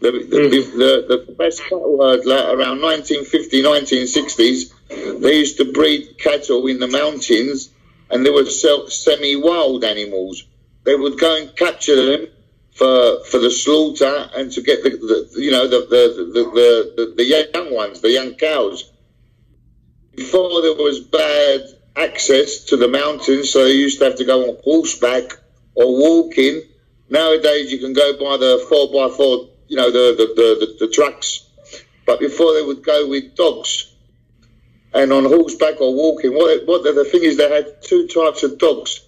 The, the, the, hmm. the, best cattle herd like around 1950, 1960s, they used to breed cattle in the mountains and they were semi wild animals. They would go and capture them for for the slaughter and to get the, the you know the the, the the, the young ones, the young cows. Before there was bad access to the mountains, so they used to have to go on horseback or walking. Nowadays, you can go by the four by four, you know, the the, the, the, trucks. But before they would go with dogs and on horseback or walking. What what the, the thing is, they had two types of dogs.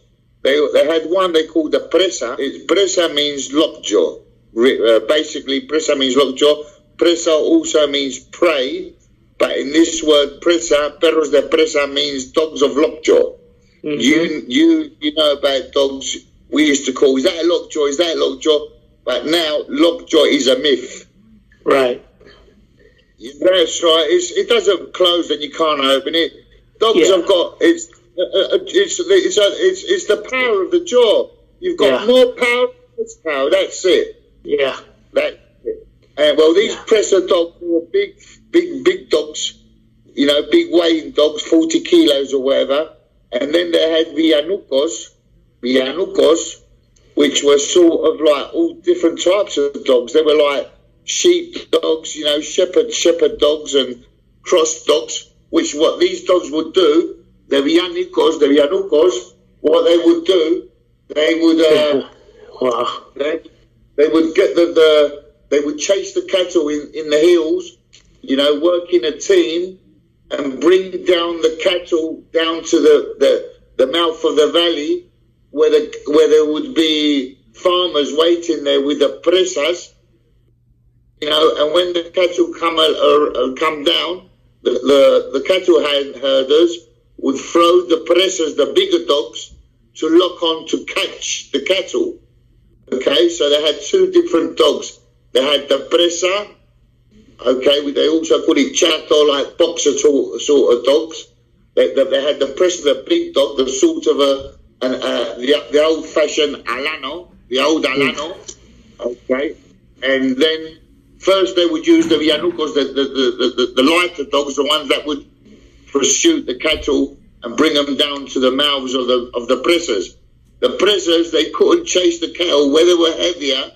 They they had one they called the presa. It, presa means lockjaw. Uh, basically, presa means lockjaw. Presa also means prey, but in this word presa, perros de presa means dogs of lockjaw. Mm-hmm. You you you know about dogs. We used to call is that a lockjaw? Is that a lockjaw? But now lockjaw is a myth. Right. That's right. It's, it doesn't close and you can't open it. Dogs yeah. have got it's uh, uh, it's it's, it's it's the power of the jaw. You've got yeah. more power, less power. That's it. Yeah. That. And well, these yeah. Presa dogs were big, big, big dogs. You know, big weighing dogs, forty kilos or whatever. And then they had Villanucos, Villanucos, which were sort of like all different types of dogs. They were like sheep dogs, you know, shepherd shepherd dogs and cross dogs. Which what these dogs would do the Villanicos, the Villanucos, what they would do, they would, uh, wow. they, they would get the, the, they would chase the cattle in, in the hills, you know, work in a team and bring down the cattle down to the, the, the mouth of the valley where, the, where there would be farmers waiting there with the presas, you know, and when the cattle come, uh, uh, come down, the, the, the cattle herders would throw the presas, the bigger dogs, to lock on to catch the cattle. Okay, so they had two different dogs. They had the presa, okay, they also call it chato, like boxer sort of dogs. They, they had the presa, the big dog, the sort of a, an, uh, the, the old fashioned alano, the old alano, okay, and then first they would use the Villanucos, the, the, the, the, the lighter dogs, the ones that would pursue the cattle and bring them down to the mouths of the of the presas. The presas they couldn't chase the cattle where they were heavier.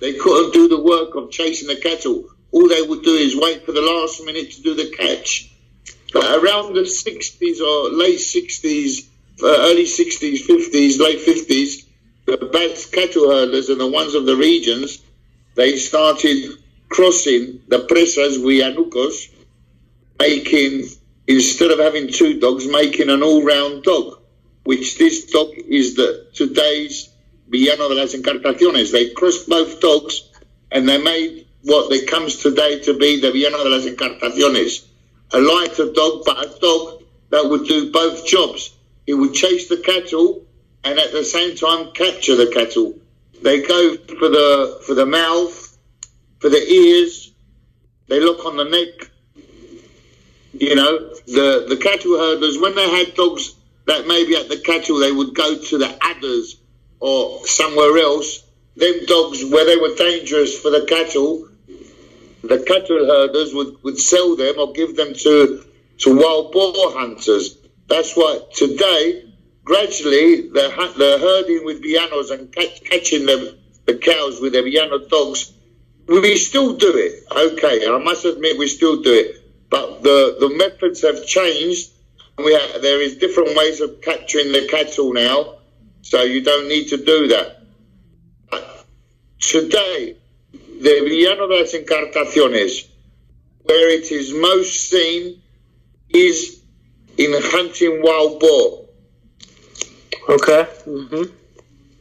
They couldn't do the work of chasing the cattle. All they would do is wait for the last minute to do the catch. But around the 60s or late 60s, uh, Uh, early 60s, 50s, late 50s, the best cattle herders and the ones of the regions, they started crossing the presas Villanucos, making instead of having two dogs, making an all-round dog, which this dog is the today's Villano de las Encartaciones. They crossed both dogs and they made what they comes today to be the Villano de las Encartaciones. A lighter dog, but a dog that would do both jobs. He would chase the cattle and at the same time capture the cattle. They go for the for the mouth, for the ears, they look on the neck, you know, the, the cattle herders, when they had dogs that maybe at the cattle they would go to the adders or somewhere else, them dogs where they were dangerous for the cattle, the cattle herders would, would sell them or give them to, to wild boar hunters. That's why today, gradually, they're, they're herding with Villanos and catch, catching them, the cows with their Villano dogs, we still do it. Okay, and I must admit we still do it but the, the methods have changed. We have, there is different ways of capturing the cattle now, so you don't need to do that. Today, the Villano de las Encartaciones, where it is most seen, is in hunting wild boar. Okay. Mm-hmm.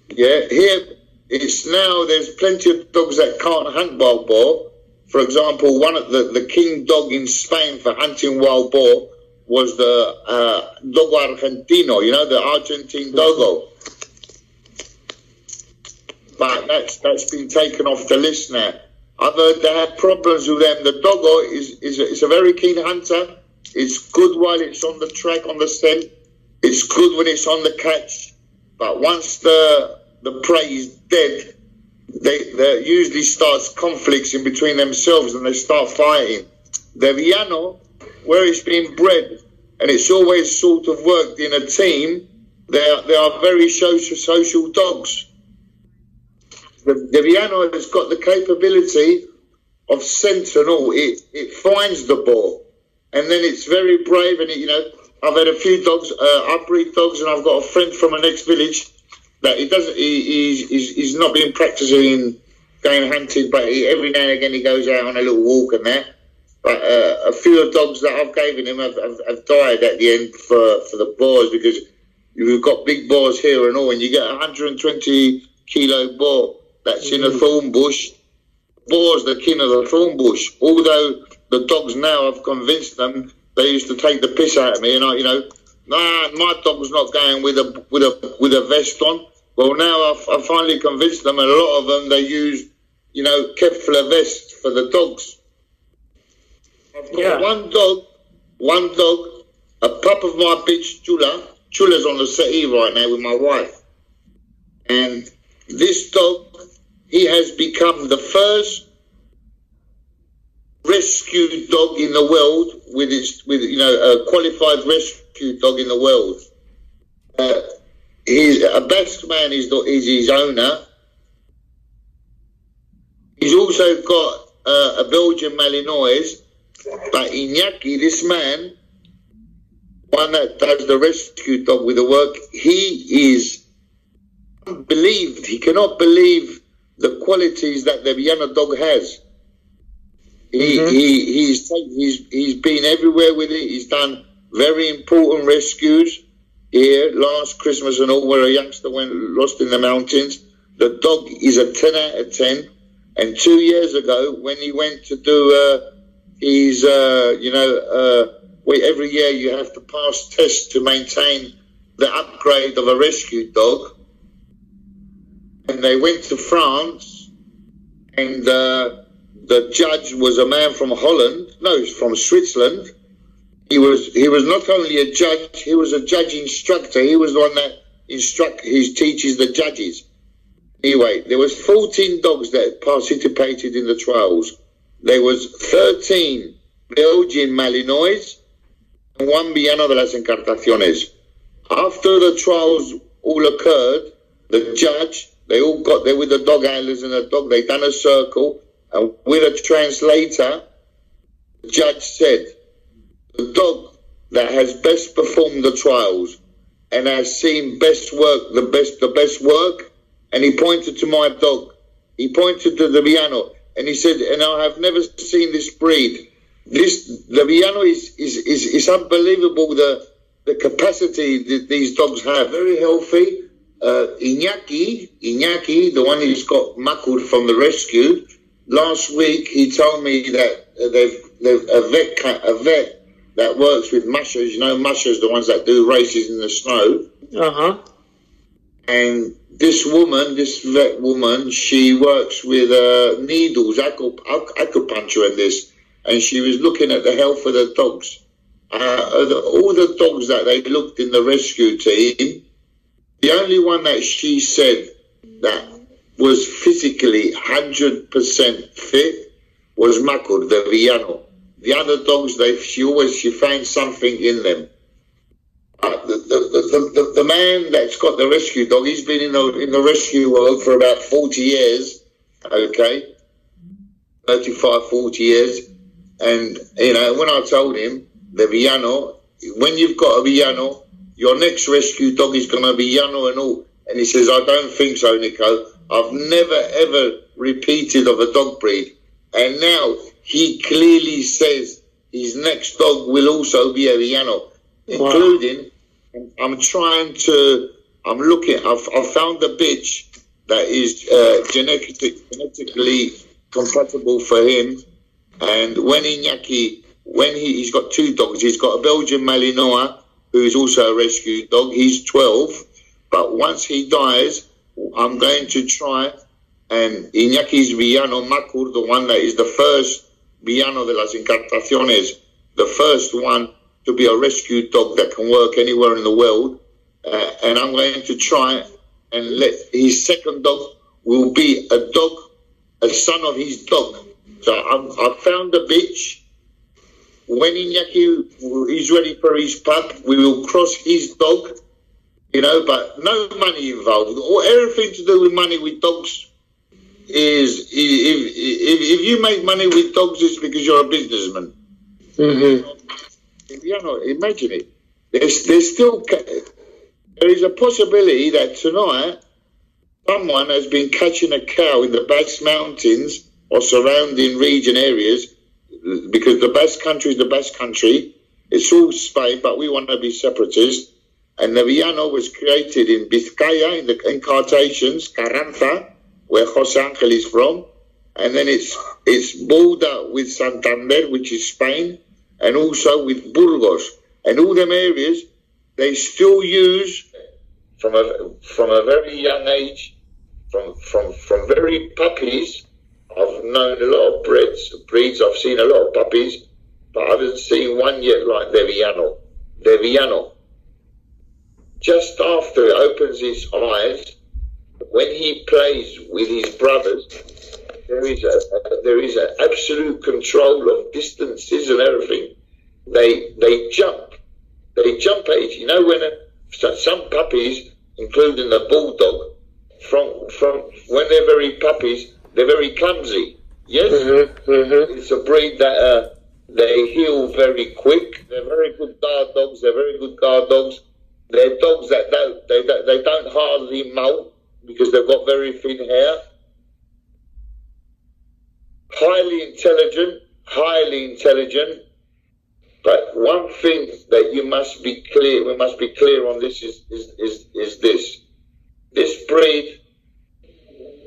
Yeah, here it's now there's plenty of dogs that can't hunt wild boar, for example, one of the, the king dog in Spain for hunting wild boar was the uh, Dogo Argentino, you know, the Argentine dogo. But that's that's been taken off the list now. I've heard they have problems with them. The dogo is, is, a, is a very keen hunter. It's good while it's on the track, on the scent. It's good when it's on the catch. But once the the prey is dead, they there usually starts conflicts in between themselves and they start fighting. The Villano, where it's been bred, and it's always sort of worked in a team, they are, they are very social, social dogs. The, the Villano has got the capability of sentinel. It, it finds the boar, and then it's very brave. And it, you know, I've had a few dogs, uh, breed dogs, and I've got a friend from the next village that he doesn't. He, he's, he's, he's not been practicing going hunting, but he, every now and again he goes out on a little walk and that. But uh, a few of dogs that I've given him have, have, have died at the end for, for the boars because you've got big boars here and all, and you get a 120 kilo boar that's in a thorn bush. Boar's the king of the thorn bush. Although the dogs now I've convinced them they used to take the piss out of me, and I, you know, nah, my dog's not going with a with a with a vest on. Well, now I've, I've finally convinced them, and a lot of them they use, you know, Kevlar vests for the dogs. I've got Yeah. one dog, one dog, a pup of my bitch Chula. Chula's on the settee right now with my wife, and this dog, he has become the first rescue dog in the world with its with you know a qualified rescue dog in the world. Uh, he's a best man is is his owner. He's also got uh, a Belgian Malinois, but Iñaki, this man, one that does the rescue dog with the work, he is believed. He cannot believe the qualities that the Vienna dog has. He, Mhm. he he's he's he's been everywhere with it. He's done very important rescues here last Christmas and all, where a youngster went lost in the mountains. The dog is a ten out of ten. And two years ago, when he went to do uh, his, uh, you know, uh, every year you have to pass tests to maintain the upgrade of a rescue dog. And they went to France, and uh, the judge was a man from Holland, no, from Switzerland. He was he was not only a judge, he was a judge instructor. He was the one that instruct he teaches the judges. Anyway, there was 14 dogs that participated in the trials. There was 13 Belgian Malinois and one Villano de las Encartaciones. After the trials all occurred, the judge, they all got there with the dog handlers and the dog, they done a circle, and with a translator, the judge said, the dog that has best performed the trials and has seen best work, the best, the best work, and he pointed to my dog. He pointed to the Villano, and he said, and I have never seen this breed. This the Villano is is, is, is unbelievable. The the capacity that these dogs have, very healthy. Uh, Iñaki, Iñaki, the one who's got Makur from the rescue, last week he told me that uh, they've, they've a vet a vet that works with mushers. You know, mushers, the ones that do races in the snow. Uh huh. And this woman, this vet woman, she works with uh, needles, acu- ac- acupuncture, and this. And she was looking at the health of the dogs. Uh, the, all the dogs that they looked in the rescue team, the only one that she said that was physically 100% fit was Makur, the Villano. The other dogs, they she always she finds something in them. Uh, the, the, the, the, the man that's got the rescue dog, he's been in the in the rescue world for about 40 years, okay, 35, 40 years. And, you know, when I told him, the Villano, when you've got a Villano, your next rescue dog is going to be Yano and all. And he says, I don't think so, Nico. I've never, ever repeated of a dog breed. And now he clearly says his next dog will also be a Villano, including, I'm trying to, I'm looking, I've, I've found a bitch that is uh, genetic, genetically compatible for him. And when Iñaki, when he, he's got two dogs, he's got a Belgian Malinois, who is also a rescue dog. He's 12. But once he dies, I'm going to try and Iñaki's Villano Makur, the one that is the first Villano de las Encartaciones, the first one to be a rescue dog that can work anywhere in the world. Uh, and I'm going to try and let his second dog will be a dog, a son of his dog. So I'm, I found a bitch. When Iñaki is ready for his pup, we will cross his dog, you know, but no money involved. Or everything to do with money with dogs is if, if, if you make money with dogs, it's because you're a businessman. Mm-hmm. You know, imagine it. There's, there's still there is a possibility that tonight someone has been catching a cow in the Basque Mountains or surrounding region areas because the Basque country is the Basque country. It's all Spain, but we want to be separatists. And Nevillano was created in Vizcaya, in the incartations, Carranza, where Jose Angel is from. And then it's it's border with Santander, which is Spain, and also with Burgos. And all them areas, they still use from a from a very young age, from from from very puppies. I've known a lot of breeds. Breeds. I've seen a lot of puppies, but I haven't seen one yet like Deviano. Deviano. Just after he opens his eyes, when he plays with his brothers, there is a, there is an absolute control of distances and everything. They they jump, they jump at it. You know when a, some puppies, including the bulldog, from from when they're very puppies, they're very clumsy. Yes, Mm-hmm. Mm-hmm. it's a breed that uh, they heal very quick. They're very good guard dogs. They're very good guard dogs. They're dogs that don't they don't, they don't hardly molt because they've got very thin hair. Highly intelligent, highly intelligent. But one thing that you must be clear, we must be clear on this is is, is, is this. This breed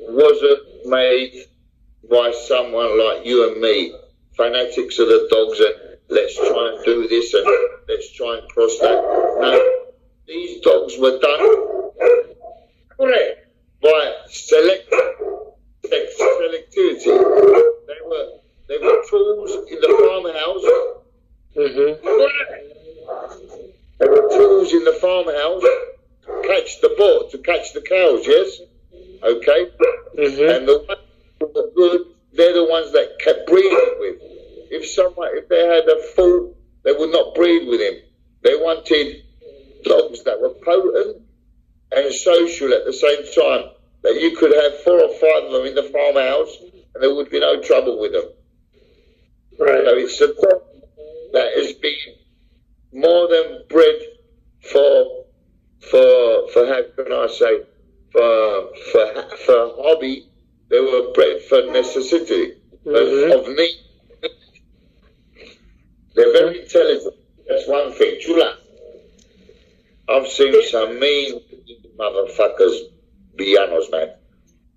wasn't made by someone like you and me, fanatics of the dogs, and let's try and do this and let's try and cross that. No, these dogs were done correct by select selectivity. They were they were tools in the farmhouse. Mm-hmm. There were tools in the farmhouse to catch the boar, to catch the cows. Yes, okay. Mm-hmm. And the ones that were good, they're the ones that kept breeding with. If someone, if they had a fool, they would not breed with him. They wanted dogs that were potent and social at the same time. That you could have four or five of them in the farmhouse, and there would be no trouble with them. So Right. it's a dog that has been more than bred for for for how can I say for for for hobby. They were bred for necessity Mhm. of, of need. They're very intelligent. That's one thing. Chula. I've seen some mean motherfuckers, Villanos, man.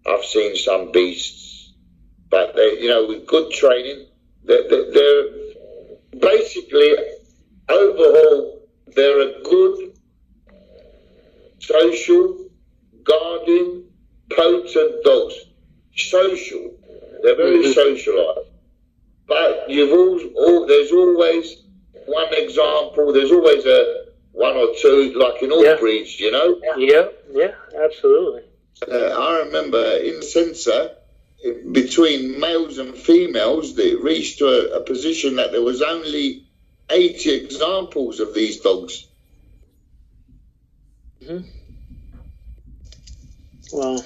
I've seen some beasts, but they, you know, with good training, they're, they're, basically overall they're a good social, guarding, potent dogs. Social. They're very Mhm. socialised. But you've always, all, there's always one example. There's always a one or two, like in all Yeah. breeds, you know. Yeah. Yeah. Absolutely. Uh, I remember in Sensor, between males and females, they reached to a, a position that there was only 80 examples of these dogs. Well.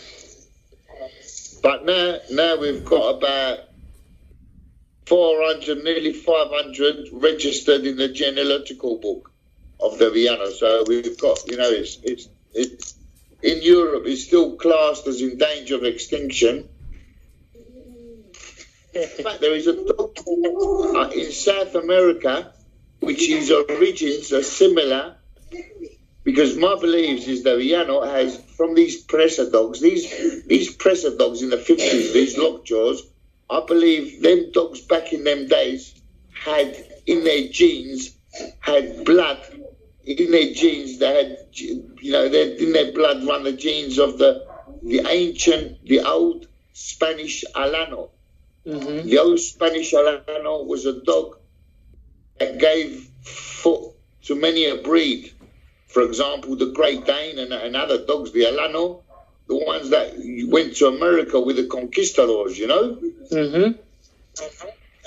But now, now we've got about 400, nearly 500 registered in the genealogical book the Vienna. So we've got, you know, it's, it's, it's in Europe, it's still classed as in danger of extinction. In fact, there is a dog uh, in South America, which his origins are similar, because my beliefs is that Villano has from these presa dogs, these these presa dogs in the fifties, these lockjaws. I believe them dogs back in them days had in their genes had blood in their genes. They had you know they in their blood run the genes of the the ancient, the old Spanish Alano. Mm-hmm. The old Spanish Alano was a dog that gave foot to many a breed. For example, the Great Dane and, and other dogs, the Alano, the ones that went to America with the conquistadors, you know. Mm-hmm.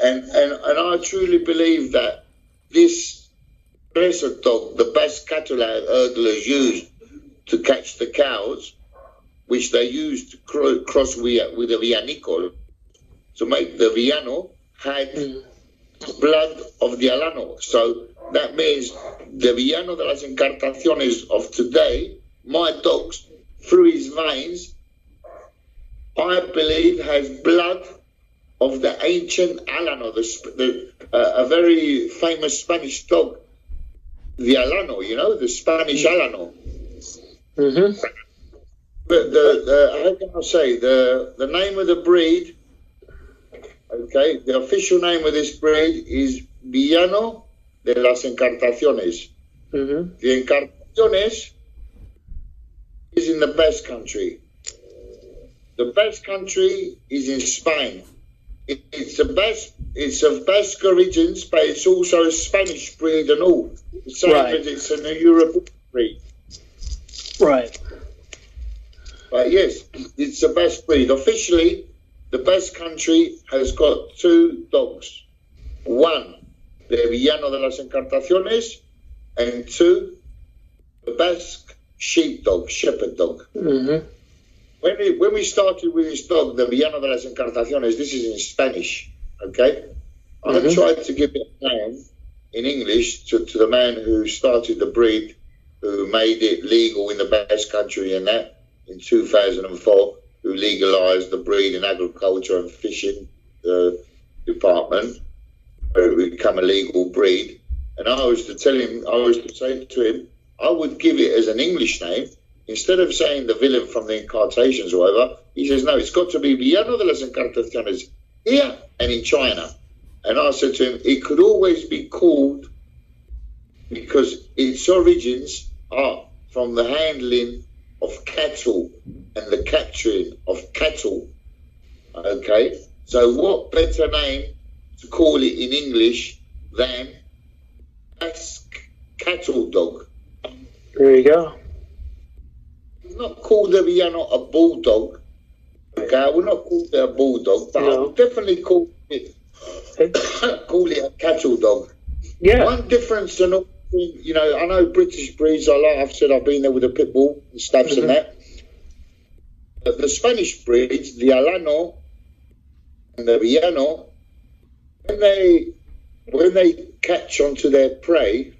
And and and I truly believe that this Crescent dog, the best cattle hurdlers used to catch the cows, which they used to cro- cross with, with the Vianicol to make the Villano, had blood of the Alano. So that means the Villano de las Encartaciones of today, my dogs, through his veins, I believe has blood of the ancient Alano, the, the uh, a very famous Spanish dog, the Alano, you know, the Spanish Alano. Mm-hmm. But the, the how can I say the the name of the breed? Okay, the official name of this breed is Villano de las Encartaciones. Mm-hmm. The Encartaciones is in the Basque Country. The Basque Country is in Spain. It, it's the Basque, it's of Basque origins, but it's also a Spanish breed and all. The same Right. as it's a European breed. Right. But yes, it's a Basque breed. Officially, the Basque Country has got two dogs. One, the Villano de las Encartaciones, and two, the Basque sheepdog, shepherd dog. Mm-hmm. When, it, when we started with this dog, the Villano de las Encartaciones, this is in Spanish, okay? I Mhm. tried to give it a name in English to, to the man who started the breed, who made it legal in the Basque Country and that in 2004, who legalised the breed in agriculture and fishing uh, department, where it would become a legal breed. And I was to tell him, I was to say to him, I would give it as an English name instead of saying the villain from the incartations or whatever. He says, no, it's got to be Villano de las Encartaciones here and in China. And I said to him, it could always be called because its origins are from the handling of cattle and the capturing of cattle. Okay, so what better name to call it in English than Basque cattle dog? There you go. Not called a Villano a bulldog. I would not called a bulldog, but I No. would definitely call it call it a cattle dog. Yeah. One difference, and you know, I know British breeds. I like. I've said I've been there with the pit bull and stuffs Mhm. and that. But the Spanish breeds, the Alano and the Villano, when they when they catch onto their prey,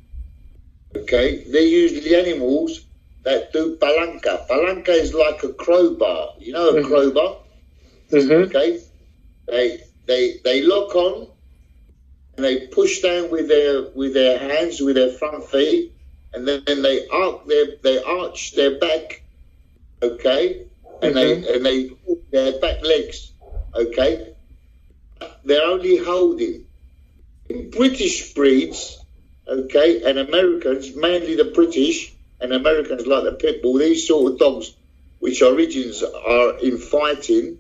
okay, they're usually animals that do palanca. Palanca is like a crowbar. You know a Mhm. crowbar. Mm-hmm. Okay, they they they lock on and they push down with their with their hands with their front feet, and then, then they arc their they arch their back, okay, and they and they their back legs, okay. They're only holding in British breeds, okay, and Americans, mainly the British and Americans like the pit bull. These sort of dogs, which origins are in fighting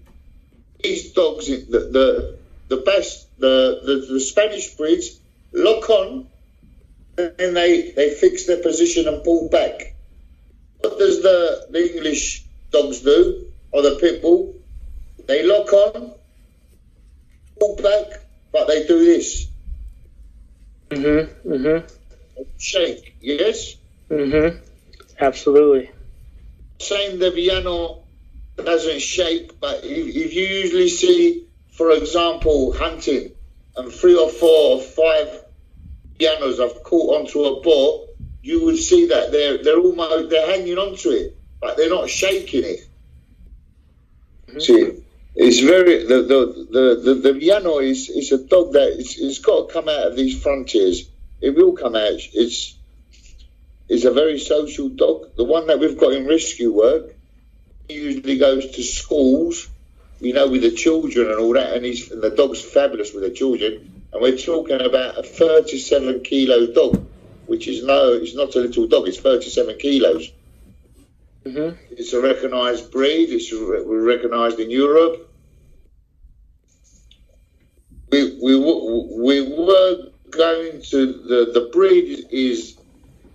these dogs, the the, the best, the, the the Spanish breeds, lock on, and then they they fix their position and pull back. What does the the English dogs do, or the pit bull? They lock on, pull back, but they do this, Mm-hmm. Mm-hmm. shake. Yes, Mm-hmm. Absolutely. saying the Villano doesn't shake, but if, if you usually see, for example, hunting, and three or four or five Villanos have caught onto a boar, you would see that they're they're almost they're hanging onto it, but they're not shaking it. Mhm. See, it's very the the the the, the Villano is is a dog that it's, it's got to come out of these frontiers. It will come out. It's is a very social dog. The one that we've got in rescue work, he usually goes to schools, you know, with the children and all that, and he's and the dog's fabulous with the children. And we're talking about a 37 kilo dog, which is no, it's not a little dog. It's 37 kilos. Mm-hmm. It's a recognised breed. It's re- recognised in Europe. We we we were going to the the breed is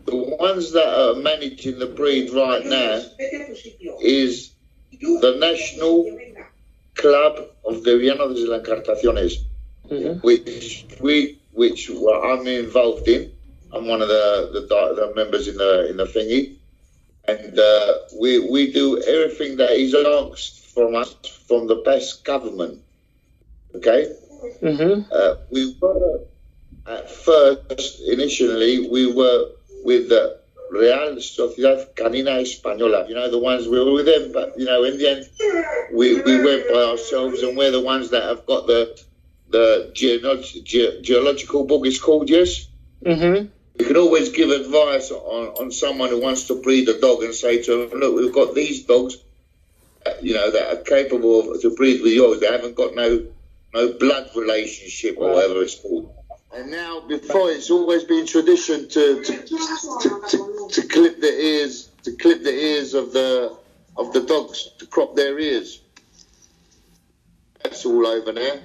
the ones that are managing the breed right now is the national club of the Villanos de las Encartaciones, Mhm. which we which well, I'm involved in. I'm one of the, the the members in the in the thingy, and uh, we we do everything that is asked from us from the Basque government. Okay. Mhm. Uh, we were at first, initially, we were with the Real Sociedad Canina Española. You know, the ones we were with them, but you know, in the end, we, we went by ourselves, and we're the ones that have got the the geolog- ge- geological book. It's called yes. Mhm. You can always give advice on, on someone who wants to breed a dog and say to them, look, we've got these dogs, uh, you know, that are capable of, to breed with yours. They haven't got no no blood relationship or whatever it's called. And now, before, it's always been tradition to to, to, to, to clip the ears, to clip the ears of the of the dogs, to crop their ears. That's all over now.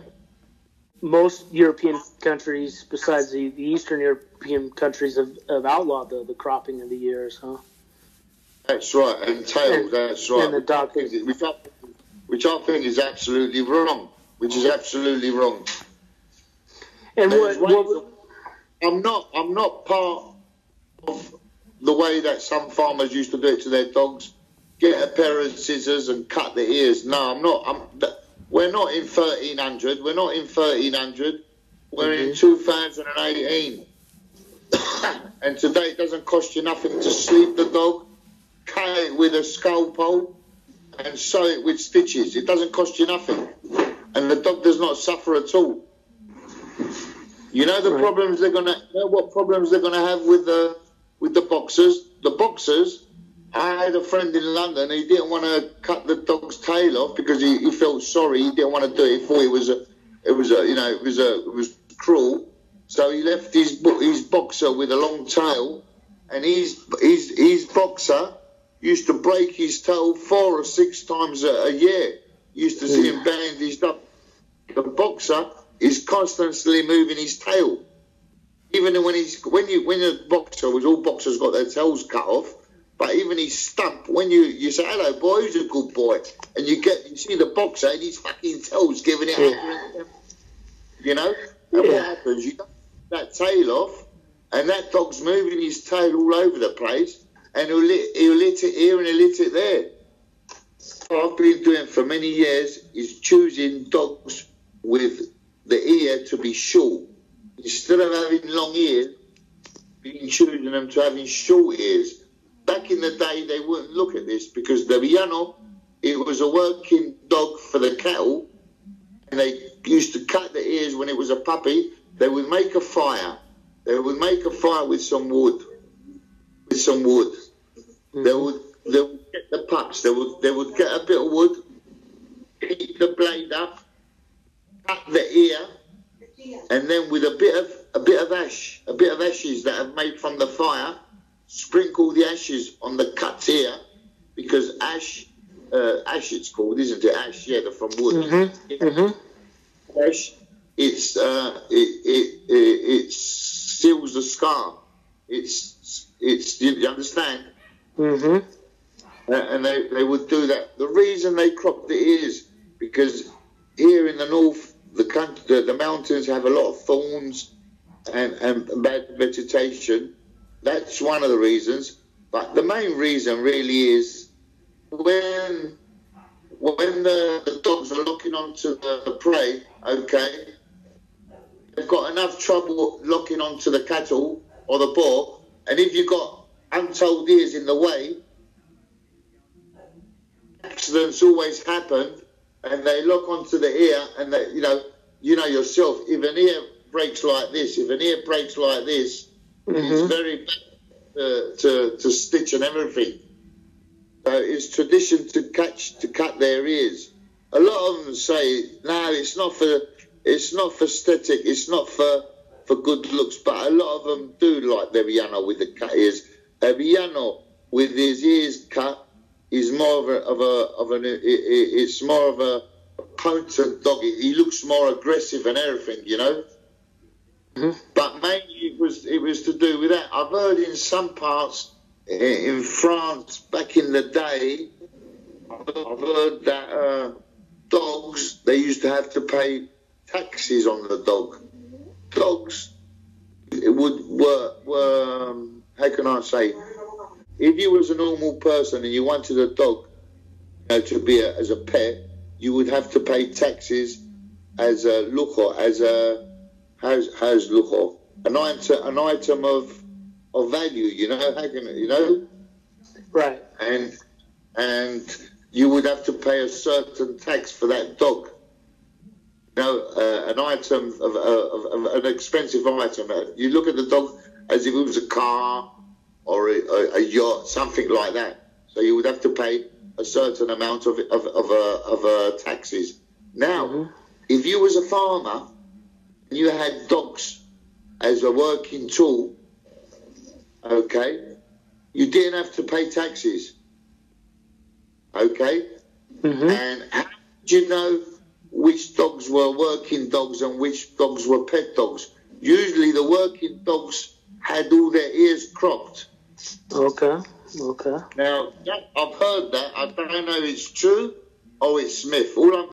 Most European countries, besides the, the Eastern European countries, have, have outlawed the, the cropping of the ears, huh? That's right, and tail. And- that's right. and the dog which, I, which which I think is absolutely wrong. Which is absolutely wrong. And what, what I'm not. I'm not part of the way that some farmers used to do it to their dogs. Get a pair of scissors and cut the ears. No, I'm not. I'm. We're not in 1300. We're not in 1300. We're in 2018. and today it doesn't cost you nothing to sleep the dog, cut it with a scalpel, and sew it with stitches. It doesn't cost you nothing, and the dog does not suffer at all. You know the Right. problems they're gonna. You know what problems they're gonna have with the with the boxers. The boxers. I had a friend in London. He didn't want to cut the dog's tail off because he, he felt sorry. He didn't want to do it. He thought it was a, it was a, you know, it was a, it was cruel. So he left his his boxer with a long tail, and his his his boxer used to break his tail four or six times a, a year. Used to see him bandaged up. The boxer is constantly moving his tail. Even when he's when you when a boxer, which all boxers got their tails cut off, but even his stump, when you you say hello boy, who's a good boy, and you get you see the boxer and his fucking tails giving it, Yeah. you know, and Yeah. what happens? You cut that tail off, and that dog's moving his tail all over the place, and he'll lit, he'll lit it here and he'll lit it there. What I've been doing for many years is choosing dogs with the ear to be short. Instead of having long ears, been choosing them to having short ears. Back in the day, they wouldn't look at this because the Villano, it was a working dog for the cattle, and they used to cut the ears when it was a puppy. They would make a fire. They would make a fire with some wood, with some wood. Mm-hmm. They would they would get the pups. They would they would get a bit of wood, heat the blade up, cut the ear, and then with a bit of a bit of ash, a bit of ashes that have made from the fire, sprinkle the ashes on the cut ear, because ash, uh, ash it's called, isn't it? Ash, yeah, from wood. Mhm. Mhm. Ash, it's uh, it, it it it seals the scar. It's it's you understand? Mhm. Uh, and they, they would do that. The reason they cropped ears because here in the north, the the, the mountains have a lot of thorns and, and bad vegetation. That's one of the reasons. But the main reason really is when when the, the dogs are locking onto the, the prey, okay, they've got enough trouble locking onto the cattle or the boar, and if you've got untold ears in the way, accidents always happen, and they lock onto the ear, and they, you know, you know yourself. If an ear breaks like this, if an ear breaks like this, it's Mhm. very bad uh, to to stitch and everything. So it's tradition to catch to cut their ears. A lot of them say, "No, it's not for it's not for aesthetic. It's not for for good looks." But a lot of them do like their Villano with the cut ears. A Villano with his ears cut is more of a of a of an it, it, it's more of a pointed dog. He he looks more aggressive and everything, you know. Mhm. But mainly it was it was to do with that. I've heard in some parts in France back in the day I've heard that uh, dogs they used to have to pay taxes on the dog. Dogs it would were were um, how can I say? If you was a normal person and you wanted a dog you know, to be a, as a pet, you would have to pay taxes as a lujo, as a how's how's lujo, an item an item of of value. You know, how can you know? Right. and and you would have to pay a certain tax for that dog. You know, uh, an item of, of, of an expensive item. Uh, You look at the dog as if it was a car or a, a, a yacht, something like that. So you would have to pay a certain amount of of of, uh, of uh, taxes. Now, Mhm. if you was a farmer and you had dogs as a working tool, okay, you didn't have to pay taxes. Okay? hmm And how did you know which dogs were working dogs and which dogs were pet dogs? Usually the working dogs had all their ears cropped. Okay. Okay. Now, that, I've heard that. I don't know if it's true or it's Smith. All I'm